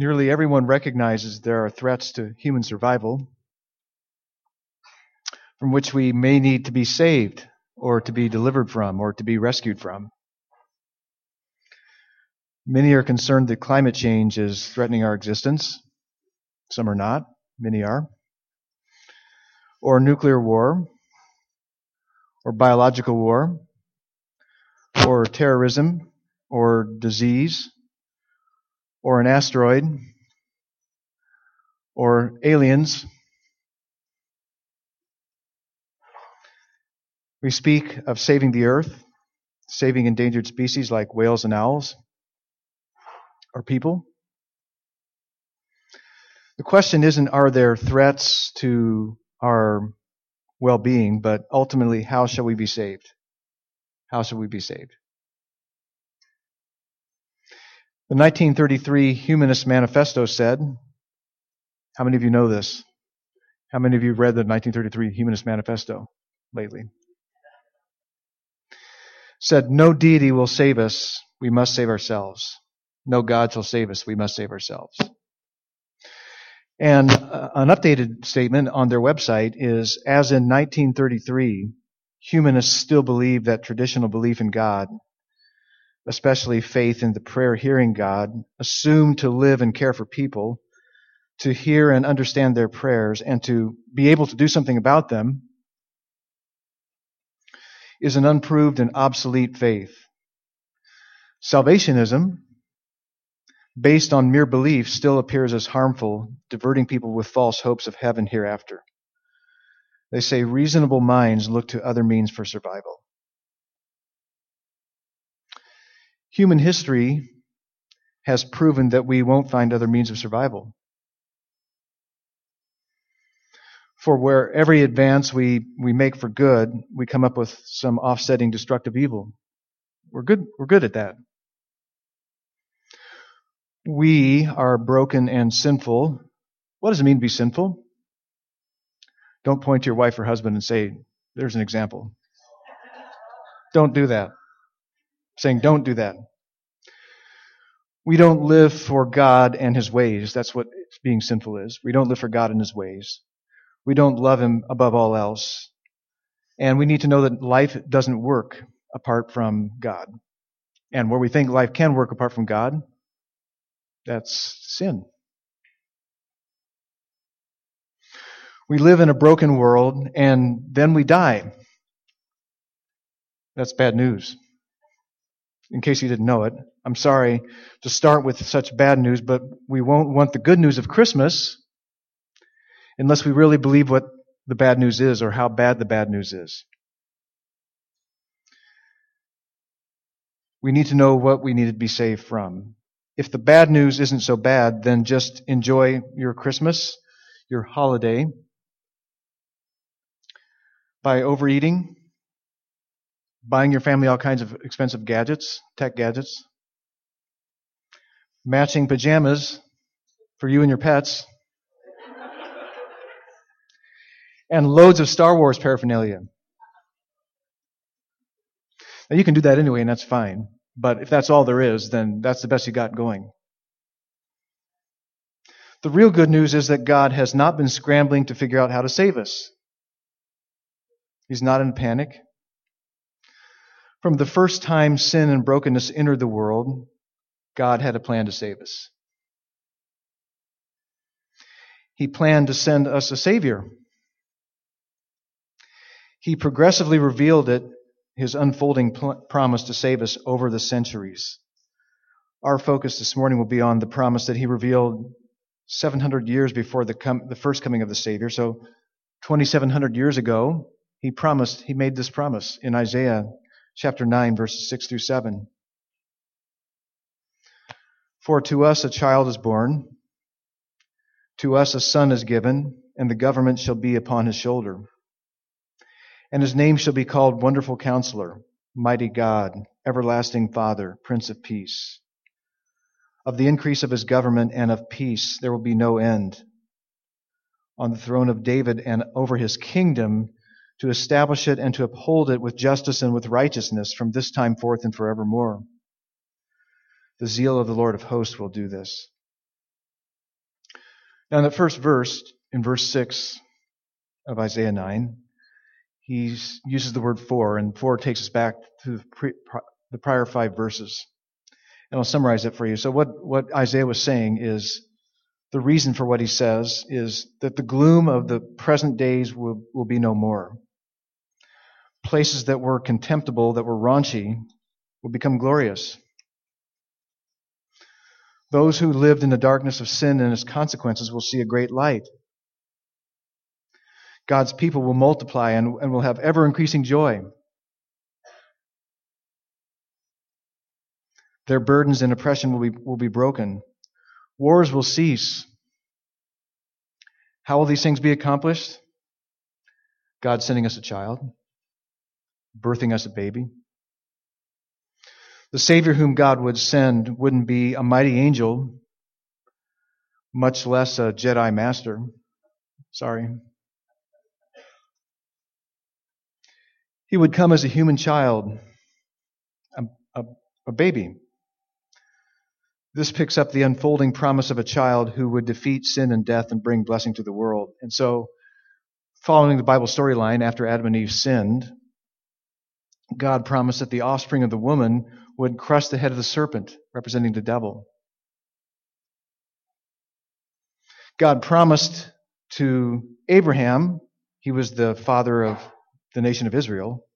nearly everyone recognizes there are threats to human survival from which we may need to be saved or to be delivered from or to be rescued from. Many are concerned that climate change is threatening our existence. Some are not. Many are. Or nuclear war, or biological war, or terrorism, or disease, or an asteroid, or aliens. We speak of saving the earth, saving endangered species like whales and owls, or people. The question isn't are there threats to our well being, but ultimately, how shall we be saved? How shall we be saved? The 1933 Humanist Manifesto said, how many of you know this? How many of you read the 1933 Humanist Manifesto lately? Said, no deity will save us. We must save ourselves. No God shall save us. We must save ourselves. And uh, an updated statement on their website is, as in 1933, humanists still believe that traditional belief in God, especially faith in the prayer hearing God, assumed to live and care for people, to hear and understand their prayers, and to be able to do something about them, is an unproved and obsolete faith. Salvationism, based on mere belief, still appears as harmful, diverting people with false hopes of heaven hereafter. They say reasonable minds look to other means for survival. Human history has proven that we won't find other means of survival. For where every advance we, we make for good, we come up with some offsetting destructive evil. We're good, we're good at that. We are broken and sinful. What does it mean to be sinful? Don't point to your wife or husband and say, there's an example. Don't do that. Saying don't do that. We don't live for God and His ways. That's what being sinful is. We don't live for God and His ways. We don't love Him above all else. And we need to know that life doesn't work apart from God. And where we think life can work apart from God, that's sin. We live in a broken world and then we die. That's bad news. In case you didn't know it, I'm sorry to start with such bad news, but we won't want the good news of Christmas unless we really believe what the bad news is or how bad the bad news is. We need to know what we need to be saved from. If the bad news isn't so bad, then just enjoy your Christmas, your holiday, by overeating, buying your family all kinds of expensive gadgets, tech gadgets, matching pajamas for you and your pets, and loads of Star Wars paraphernalia. Now you can do that anyway, and that's fine. But if that's all there is, then that's the best you got going. The real good news is that God has not been scrambling to figure out how to save us. He's not in a panic. From the first time sin and brokenness entered the world, God had a plan to save us. He planned to send us a Savior. He progressively revealed it his unfolding pl- promise to save us over the centuries. Our focus this morning will be on the promise that he revealed 700 years before the, com- the first coming of the Savior. So, 2,700 years ago, he promised, he made this promise in Isaiah chapter 9, verses 6 through 7. For to us a child is born, to us a son is given, and the government shall be upon his shoulder and his name shall be called Wonderful Counselor, Mighty God, Everlasting Father, Prince of Peace. Of the increase of his government and of peace there will be no end. On the throne of David and over his kingdom, to establish it and to uphold it with justice and with righteousness from this time forth and forevermore. The zeal of the Lord of hosts will do this. Now, in the first verse, in verse 6 of Isaiah 9, he uses the word for, and for takes us back to the, pre, the prior five verses. And I'll summarize it for you. So, what, what Isaiah was saying is the reason for what he says is that the gloom of the present days will, will be no more. Places that were contemptible, that were raunchy, will become glorious. Those who lived in the darkness of sin and its consequences will see a great light. God's people will multiply and, and will have ever increasing joy. Their burdens and oppression will be, will be broken. Wars will cease. How will these things be accomplished? God sending us a child, birthing us a baby. The Savior whom God would send wouldn't be a mighty angel, much less a Jedi master. Sorry. He would come as a human child, a, a, a baby. This picks up the unfolding promise of a child who would defeat sin and death and bring blessing to the world. And so, following the Bible storyline, after Adam and Eve sinned, God promised that the offspring of the woman would crush the head of the serpent, representing the devil. God promised to Abraham, he was the father of the nation of Israel,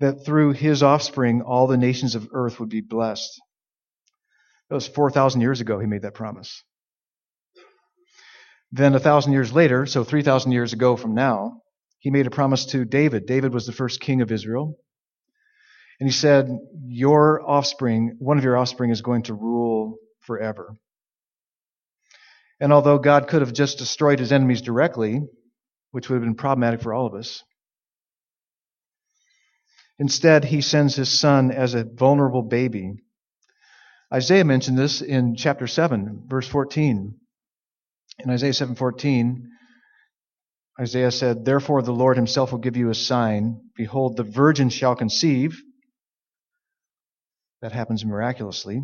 that through his offspring all the nations of earth would be blessed. That was 4,000 years ago he made that promise. Then a thousand years later, so 3,000 years ago from now, he made a promise to David. David was the first king of Israel. And he said, Your offspring, one of your offspring, is going to rule forever. And although God could have just destroyed his enemies directly, which would have been problematic for all of us, instead he sends his son as a vulnerable baby Isaiah mentioned this in chapter 7, verse 14. In Isaiah 7:14, Isaiah said, "Therefore the Lord himself will give you a sign: behold, the virgin shall conceive." That happens miraculously,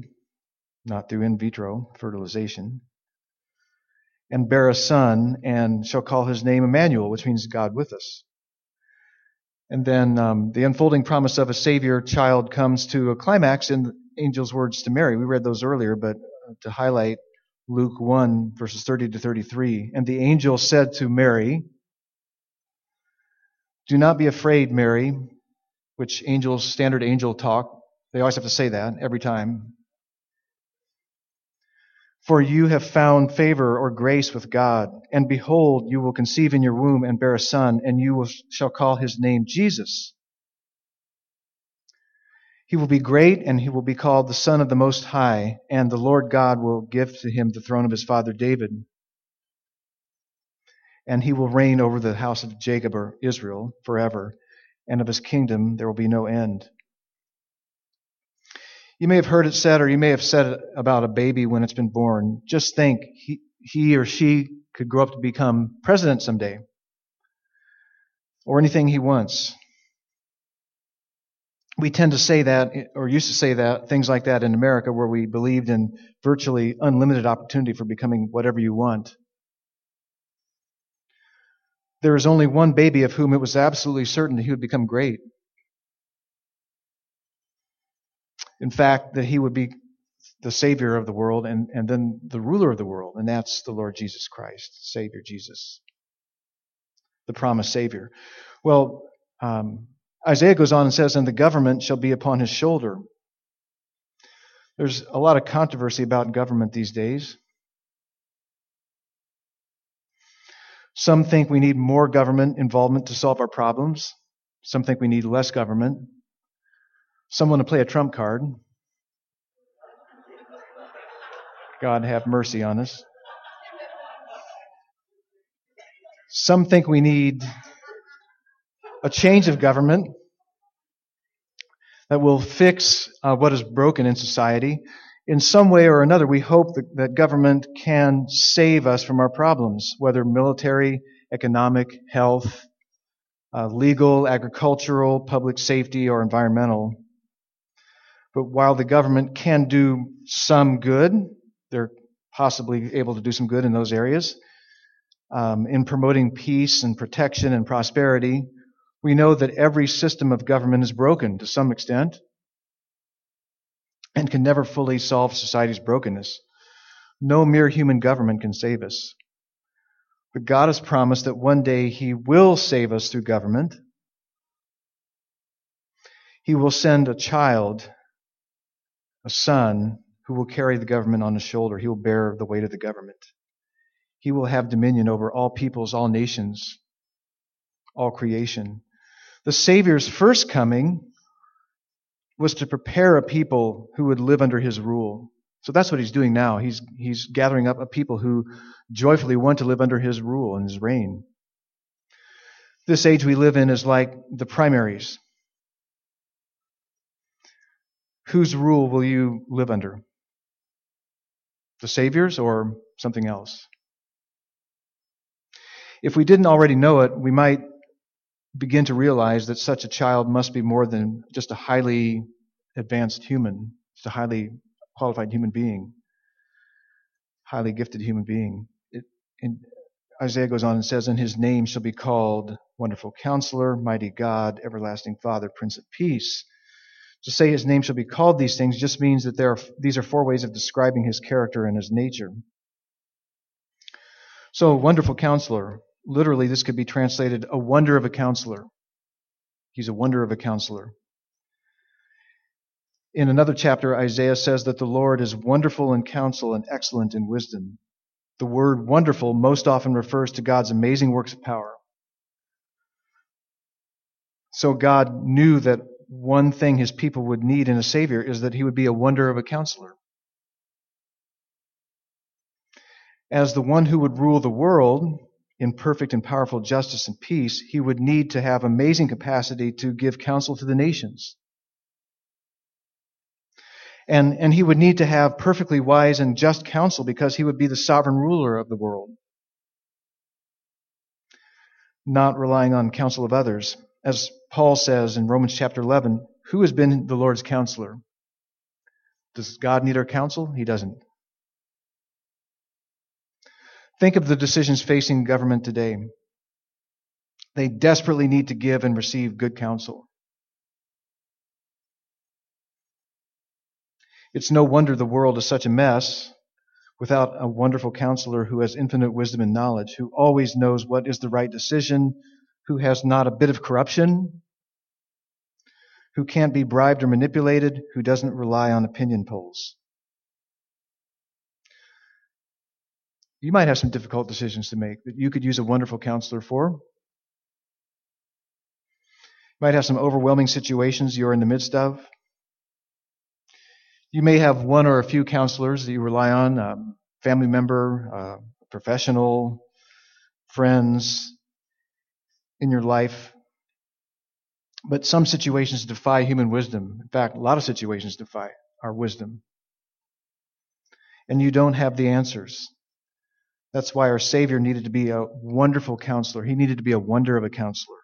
not through in vitro fertilization. And bear a son, and shall call his name Emmanuel, which means God with us. And then um, the unfolding promise of a Savior child comes to a climax in the angel's words to Mary. We read those earlier, but to highlight Luke 1, verses 30 to 33. And the angel said to Mary, Do not be afraid, Mary, which angels, standard angel talk, they always have to say that every time. For you have found favor or grace with God, and behold, you will conceive in your womb and bear a son, and you will, shall call his name Jesus. He will be great, and he will be called the Son of the Most High, and the Lord God will give to him the throne of his father David. And he will reign over the house of Jacob or Israel forever, and of his kingdom there will be no end. You may have heard it said, or you may have said it about a baby when it's been born. Just think, he, he or she could grow up to become president someday, or anything he wants we tend to say that, or used to say that, things like that in America where we believed in virtually unlimited opportunity for becoming whatever you want. There is only one baby of whom it was absolutely certain that he would become great. In fact, that he would be the Savior of the world and, and then the ruler of the world, and that's the Lord Jesus Christ, Savior Jesus, the promised Savior. Well, um, Isaiah goes on and says, And the government shall be upon his shoulder. There's a lot of controversy about government these days. Some think we need more government involvement to solve our problems. Some think we need less government. Some want to play a trump card. God have mercy on us. Some think we need a change of government that will fix uh, what is broken in society. In some way or another, we hope that, that government can save us from our problems, whether military, economic, health, uh, legal, agricultural, public safety, or environmental. But while the government can do some good, they're possibly able to do some good in those areas. Um, in promoting peace and protection and prosperity, we know that every system of government is broken to some extent and can never fully solve society's brokenness. No mere human government can save us. But God has promised that one day He will save us through government. He will send a child, a son, who will carry the government on his shoulder. He will bear the weight of the government. He will have dominion over all peoples, all nations, all creation. The Savior's first coming was to prepare a people who would live under his rule. So that's what he's doing now. He's, he's gathering up a people who joyfully want to live under his rule and his reign. This age we live in is like the primaries. Whose rule will you live under? The Savior's or something else? If we didn't already know it, we might begin to realize that such a child must be more than just a highly advanced human, just a highly qualified human being, highly gifted human being. It, Isaiah goes on and says, And his name shall be called Wonderful Counselor, Mighty God, Everlasting Father, Prince of Peace. To say his name shall be called these things just means that there are, these are four ways of describing his character and his nature. So, wonderful counselor. Literally, this could be translated a wonder of a counselor. He's a wonder of a counselor. In another chapter, Isaiah says that the Lord is wonderful in counsel and excellent in wisdom. The word wonderful most often refers to God's amazing works of power. So God knew that one thing his people would need in a Savior is that he would be a wonder of a counselor. As the one who would rule the world in perfect and powerful justice and peace, he would need to have amazing capacity to give counsel to the nations. And, and he would need to have perfectly wise and just counsel because he would be the sovereign ruler of the world, not relying on counsel of others. As Paul says in Romans chapter 11, who has been the Lord's counselor? Does God need our counsel? He doesn't. Think of the decisions facing government today. They desperately need to give and receive good counsel. It's no wonder the world is such a mess without a wonderful counselor who has infinite wisdom and knowledge, who always knows what is the right decision, who has not a bit of corruption, who can't be bribed or manipulated, who doesn't rely on opinion polls. You might have some difficult decisions to make that you could use a wonderful counselor for. You might have some overwhelming situations you're in the midst of. You may have one or a few counselors that you rely on, a family member, a professional, friends, in your life. But some situations defy human wisdom. In fact, a lot of situations defy our wisdom. And you don't have the answers. That's why our Savior needed to be a wonderful counselor. He needed to be a wonder of a counselor.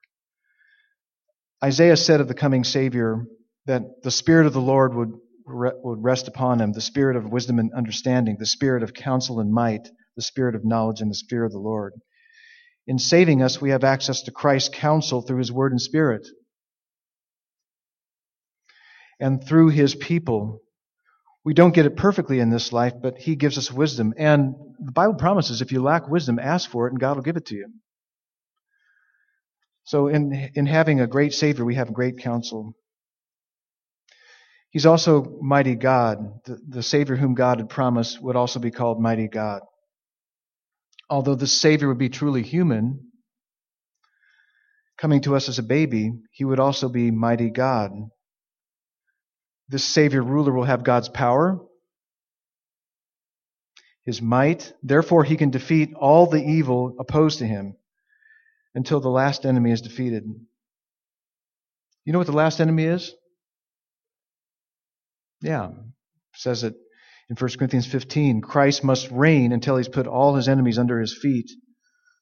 Isaiah said of the coming Savior that the Spirit of the Lord would, would rest upon him, the Spirit of wisdom and understanding, the Spirit of counsel and might, the Spirit of knowledge and the Spirit of the Lord. In saving us, we have access to Christ's counsel through His Word and Spirit. And through His people. We don't get it perfectly in this life, but He gives us wisdom. And the Bible promises if you lack wisdom, ask for it and God will give it to you. So in, in having a great Savior, we have great counsel. He's also mighty God. The, the Savior whom God had promised would also be called mighty God although the Savior would be truly human, coming to us as a baby, he would also be mighty God. This Savior ruler will have God's power, his might. Therefore, he can defeat all the evil opposed to him until the last enemy is defeated. You know what the last enemy is? Yeah, says it in 1 Corinthians 15, Christ must reign until he's put all his enemies under his feet.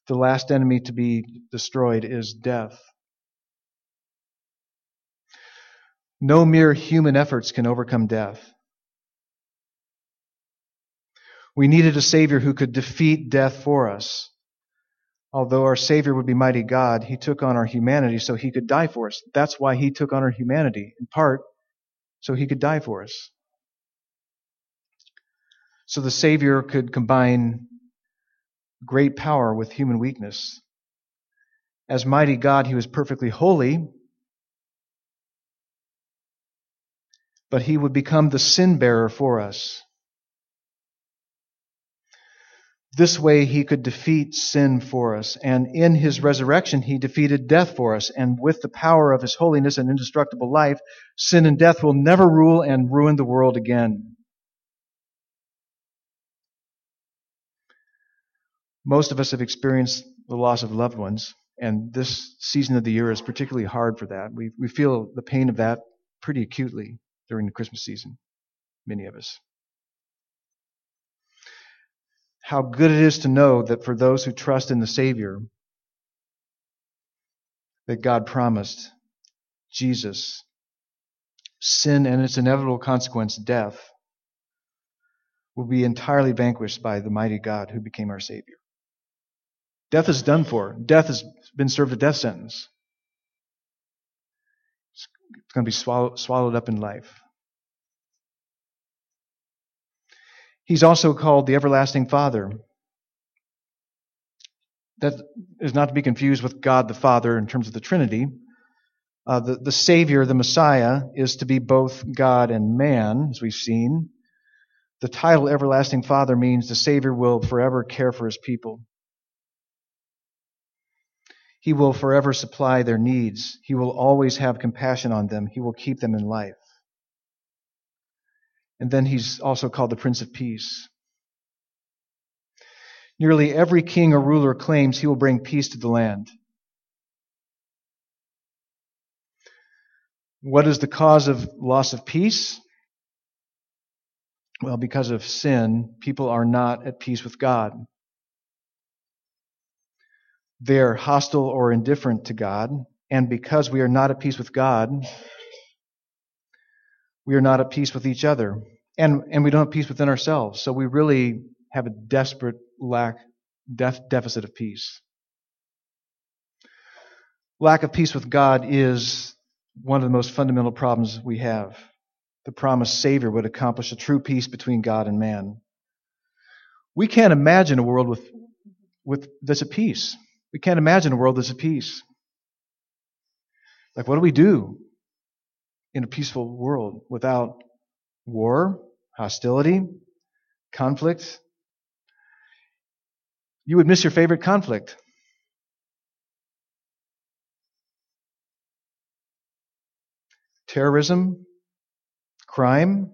The last enemy to be destroyed is death. No mere human efforts can overcome death. We needed a Savior who could defeat death for us. Although our Savior would be mighty God, He took on our humanity so He could die for us. That's why He took on our humanity, in part, so He could die for us. So the Savior could combine great power with human weakness. As mighty God, He was perfectly holy, but He would become the sin bearer for us. This way he could defeat sin for us. And in his resurrection, he defeated death for us. And with the power of his holiness and indestructible life, sin and death will never rule and ruin the world again. Most of us have experienced the loss of loved ones, and this season of the year is particularly hard for that. We, we feel the pain of that pretty acutely during the Christmas season, many of us how good it is to know that for those who trust in the Savior, that God promised Jesus, sin and its inevitable consequence, death, will be entirely vanquished by the mighty God who became our Savior. Death is done for. Death has been served a death sentence. It's going to be swallowed, swallowed up in life. He's also called the everlasting Father. That is not to be confused with God the Father in terms of the Trinity. Uh, the, the Savior, the Messiah, is to be both God and man, as we've seen. The title Everlasting Father means the Savior will forever care for his people. He will forever supply their needs. He will always have compassion on them. He will keep them in life. And then he's also called the Prince of Peace. Nearly every king or ruler claims he will bring peace to the land. What is the cause of loss of peace? Well, because of sin, people are not at peace with God. They're hostile or indifferent to God. And because we are not at peace with God, we are not at peace with each other. And, and we don't have peace within ourselves. So we really have a desperate lack, def, deficit of peace. Lack of peace with God is one of the most fundamental problems we have. The promised Savior would accomplish a true peace between God and man. We can't imagine a world with, with that's at peace. We can't imagine a world that's at peace. Like, what do we do? in a peaceful world without war, hostility, conflict. You would miss your favorite conflict. Terrorism, crime.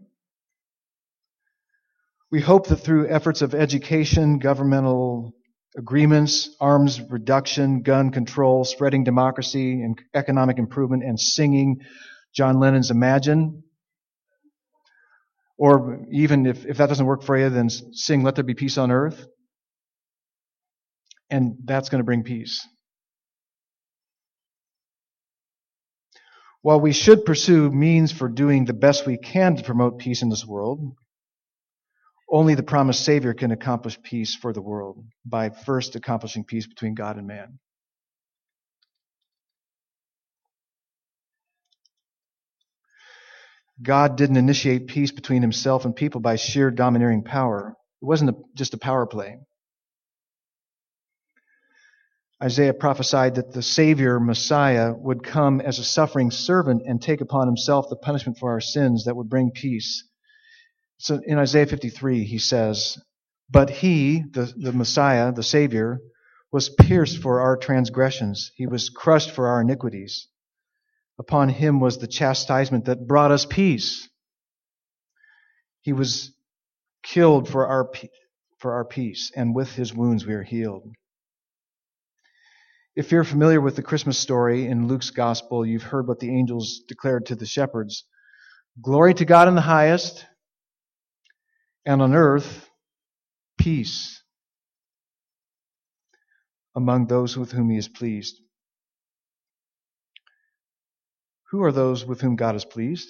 We hope that through efforts of education, governmental agreements, arms reduction, gun control, spreading democracy and economic improvement, and singing John Lennon's Imagine. Or even if, if that doesn't work for you, then sing Let There Be Peace on Earth. And that's going to bring peace. While we should pursue means for doing the best we can to promote peace in this world, only the promised Savior can accomplish peace for the world by first accomplishing peace between God and man. God didn't initiate peace between himself and people by sheer domineering power. It wasn't a, just a power play. Isaiah prophesied that the Savior, Messiah, would come as a suffering servant and take upon himself the punishment for our sins that would bring peace. So in Isaiah 53, he says, But he, the, the Messiah, the Savior, was pierced for our transgressions, he was crushed for our iniquities. Upon him was the chastisement that brought us peace. He was killed for our, for our peace, and with his wounds we are healed. If you're familiar with the Christmas story in Luke's gospel, you've heard what the angels declared to the shepherds Glory to God in the highest, and on earth, peace among those with whom he is pleased. Who are those with whom God is pleased?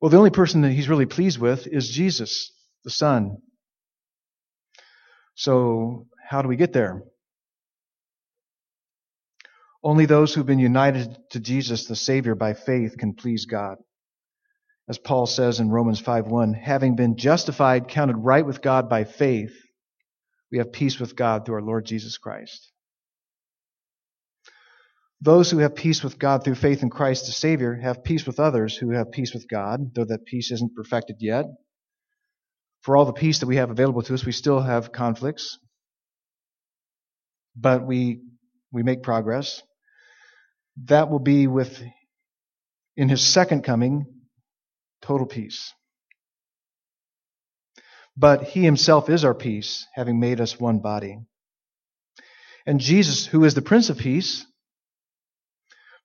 Well, the only person that he's really pleased with is Jesus, the Son. So, how do we get there? Only those who've been united to Jesus, the Savior, by faith can please God. As Paul says in Romans 5:1, having been justified, counted right with God by faith, we have peace with God through our Lord Jesus Christ. Those who have peace with God through faith in Christ the Savior have peace with others who have peace with God, though that peace isn't perfected yet. For all the peace that we have available to us, we still have conflicts. But we, we make progress. That will be with, in His second coming, total peace. But He Himself is our peace, having made us one body. And Jesus, who is the Prince of Peace,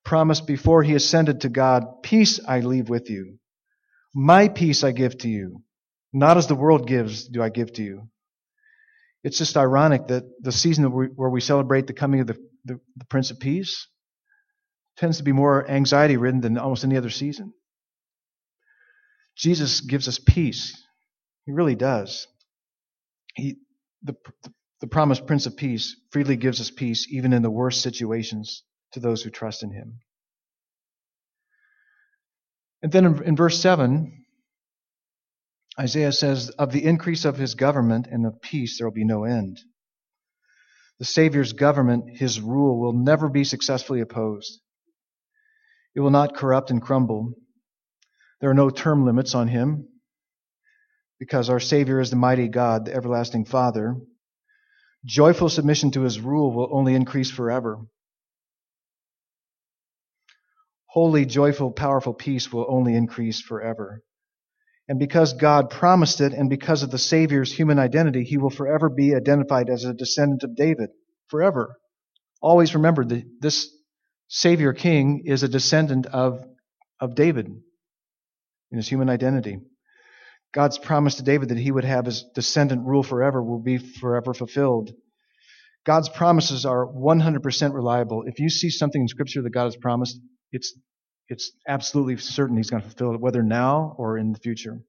promised before he ascended to God, Peace I leave with you. My peace I give to you. Not as the world gives do I give to you. It's just ironic that the season where we celebrate the coming of the, the, the Prince of Peace tends to be more anxiety ridden than almost any other season. Jesus gives us peace. He really does. He, the, the promised Prince of Peace freely gives us peace even in the worst situations to those who trust in him. And then in, in verse 7, Isaiah says, Of the increase of his government and of peace there will be no end. The Savior's government, his rule, will never be successfully opposed. It will not corrupt and crumble. There are no term limits on him because our Savior is the mighty God, the everlasting Father. Joyful submission to his rule will only increase forever. Holy, joyful, powerful peace will only increase forever. And because God promised it, and because of the Savior's human identity, he will forever be identified as a descendant of David. Forever. Always remember that this Savior King is a descendant of, of David in his human identity. God's promise to David that he would have his descendant rule forever will be forever fulfilled. God's promises are 100% reliable. If you see something in Scripture that God has promised, it's, it's absolutely certain he's going to fulfill it, whether now or in the future.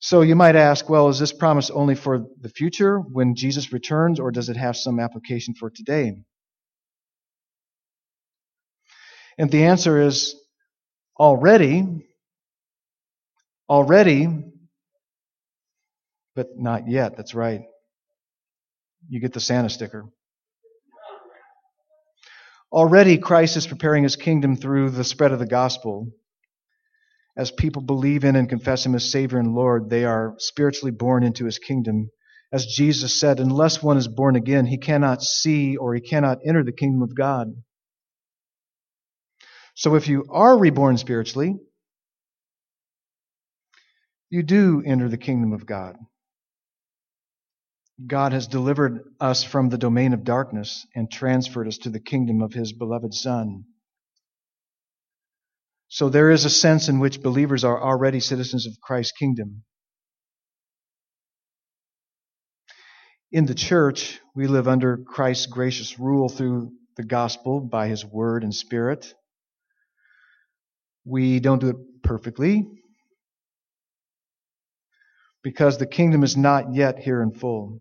So you might ask, well, is this promise only for the future when Jesus returns, or does it have some application for today? And the answer is already, already, but not yet. That's right. You get the Santa sticker. Already, Christ is preparing his kingdom through the spread of the gospel. As people believe in and confess him as Savior and Lord, they are spiritually born into his kingdom. As Jesus said, unless one is born again, he cannot see or he cannot enter the kingdom of God. So if you are reborn spiritually, you do enter the kingdom of God. God has delivered us from the domain of darkness and transferred us to the kingdom of his beloved Son. So there is a sense in which believers are already citizens of Christ's kingdom. In the church, we live under Christ's gracious rule through the gospel by his word and spirit. We don't do it perfectly because the kingdom is not yet here in full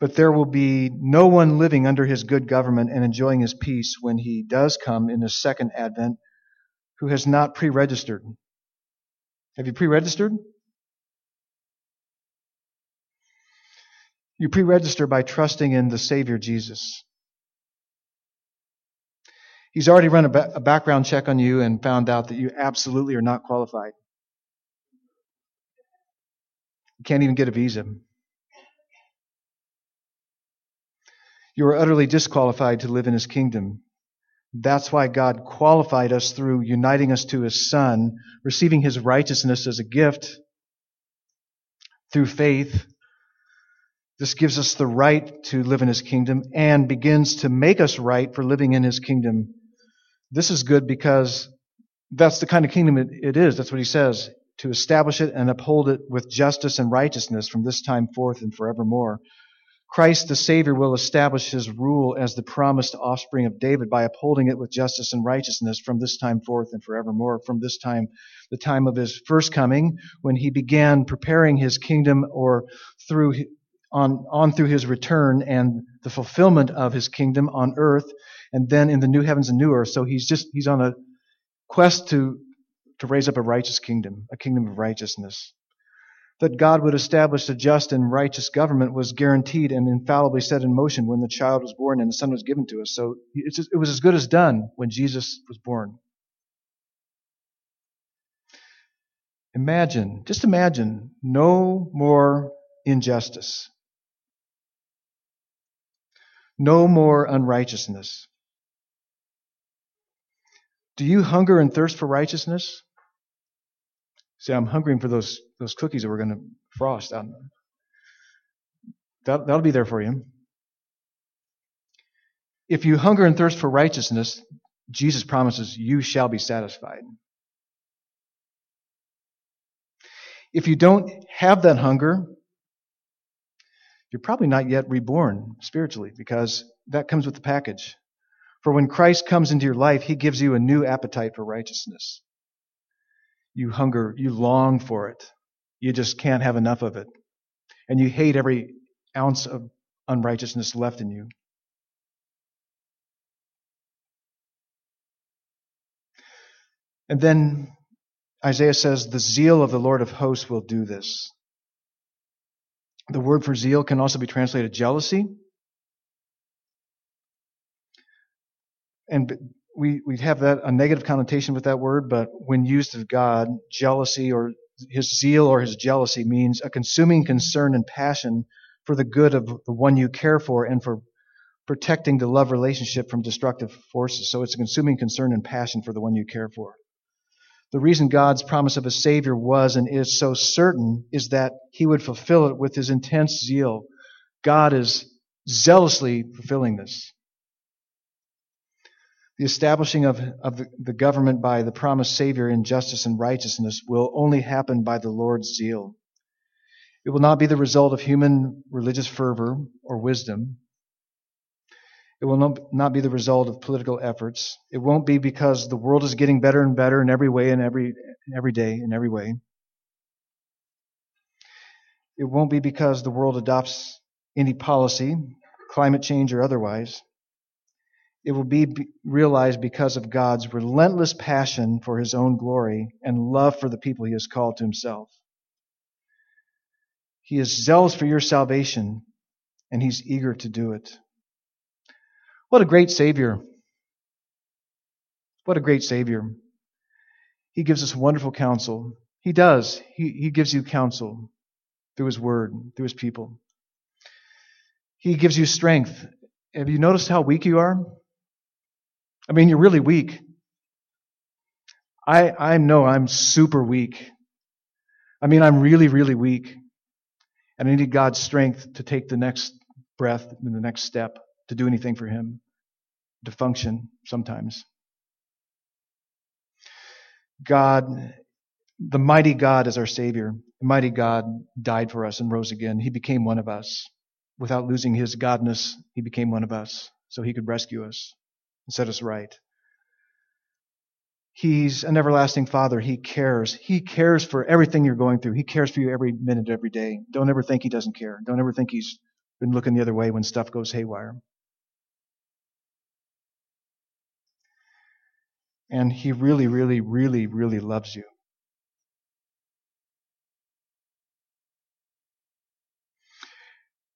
but there will be no one living under his good government and enjoying his peace when he does come in his second advent who has not pre registered. Have you pre registered? You pre register by trusting in the Savior Jesus. He's already run a, ba- a, background check on you and found out that you absolutely are not qualified. You can't even get a visa. You are utterly disqualified to live in his kingdom. That's why God qualified us through uniting us to his son, receiving his righteousness as a gift through faith. This gives us the right to live in his kingdom and begins to make us right for living in his kingdom. This is good because that's the kind of kingdom it, it is. That's what he says to establish it and uphold it with justice and righteousness from this time forth and forevermore. Christ the Savior will establish his rule as the promised offspring of David by upholding it with justice and righteousness from this time forth and forevermore. From this time, the time of his first coming, when he began preparing his kingdom, or through on, on through his return and the fulfillment of his kingdom on earth, and then in the new heavens and new earth. So he's just he's on a quest to to raise up a righteous kingdom, a kingdom of righteousness that God would establish a just and righteous government was guaranteed and infallibly set in motion when the child was born and the son was given to us. So just, it was as good as done when Jesus was born. Imagine, just imagine, no more injustice, no more unrighteousness. Do you hunger and thirst for righteousness? See, I'm hungering for those, those cookies that we're going to frost. Out. That, that'll be there for you. If you hunger and thirst for righteousness, Jesus promises you shall be satisfied. If you don't have that hunger, you're probably not yet reborn spiritually because that comes with the package. For when Christ comes into your life, he gives you a new appetite for righteousness. You hunger, you long for it. You just can't have enough of it. And you hate every ounce of unrighteousness left in you. And then Isaiah says, The zeal of the Lord of hosts will do this. The word for zeal can also be translated jealousy. And we, we have that a negative connotation with that word, but when used of God, jealousy or his zeal or his jealousy means a consuming concern and passion for the good of the one you care for and for protecting the love relationship from destructive forces. So it's a consuming concern and passion for the one you care for. The reason God's promise of a Savior was and is so certain is that He would fulfill it with His intense zeal. God is zealously fulfilling this. The establishing of, of the, government by the promised Savior in justice and righteousness will only happen by the Lord's zeal. It will not be the result of human religious fervor or wisdom. It will not be the result of political efforts. It won't be because the world is getting better and better in every way and every, every day in every way. It won't be because the world adopts any policy, climate change or otherwise. It will be realized because of God's relentless passion for his own glory and love for the people he has called to himself. He is zealous for your salvation, and he's eager to do it. What a great Savior! What a great Savior. He gives us wonderful counsel. He does. He, he gives you counsel through His Word, through His people. He gives you strength. Have you noticed how weak you are? I mean, you're really weak. I, I know I'm super weak. I mean, I'm really, really weak. And I need God's strength to take the next breath and the next step, to do anything for Him, to function sometimes. God, the mighty God is our Savior. The mighty God died for us and rose again. He became one of us. Without losing His godness, He became one of us so He could rescue us and set us right. He's an everlasting Father. He cares. He cares for everything you're going through. He cares for you every minute, every day. Don't ever think He doesn't care. Don't ever think He's been looking the other way when stuff goes haywire. And He really, really, really, really loves you.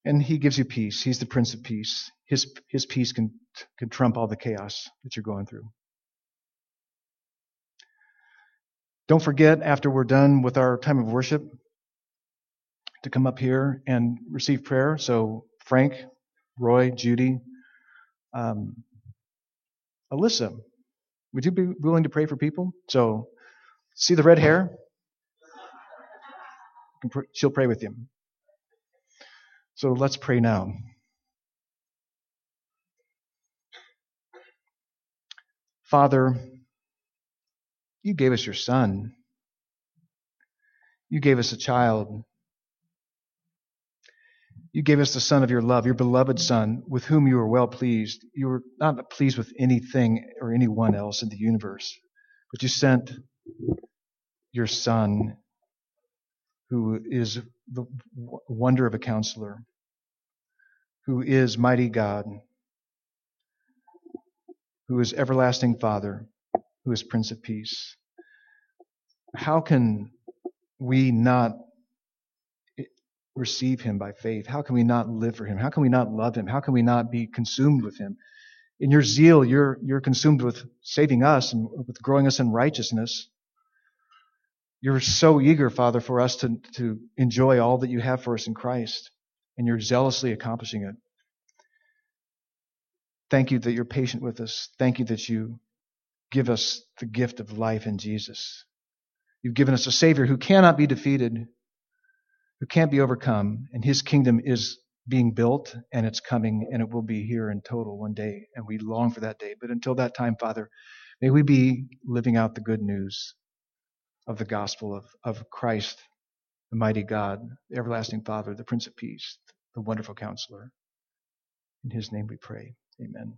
And He gives you peace. He's the Prince of Peace. His, his peace can, can trump all the chaos that you're going through. Don't forget, after we're done with our time of worship, to come up here and receive prayer. So, Frank, Roy, Judy, um, Alyssa, would you be willing to pray for people? So, see the red hair? She'll pray with you. So, let's pray now. Father, you gave us your son. You gave us a child. You gave us the Son of your love, your beloved Son, with whom you were well pleased. You were not pleased with anything or anyone else in the universe, but you sent your Son, who is the wonder of a counselor, who is mighty God, who is everlasting Father, who is Prince of Peace. How can we not receive him by faith? How can we not live for him? How can we not love him? How can we not be consumed with him? In your zeal, you're, you're consumed with saving us and with growing us in righteousness. You're so eager, Father, for us to, to enjoy all that you have for us in Christ, and you're zealously accomplishing it. Thank you that you're patient with us. Thank you that you give us the gift of life in Jesus. You've given us a Savior who cannot be defeated, who can't be overcome, and his kingdom is being built and it's coming and it will be here in total one day. And we long for that day. But until that time, Father, may we be living out the good news of the gospel of, of Christ, the mighty God, the everlasting Father, the Prince of Peace, the wonderful counselor. In his name we pray. Amen.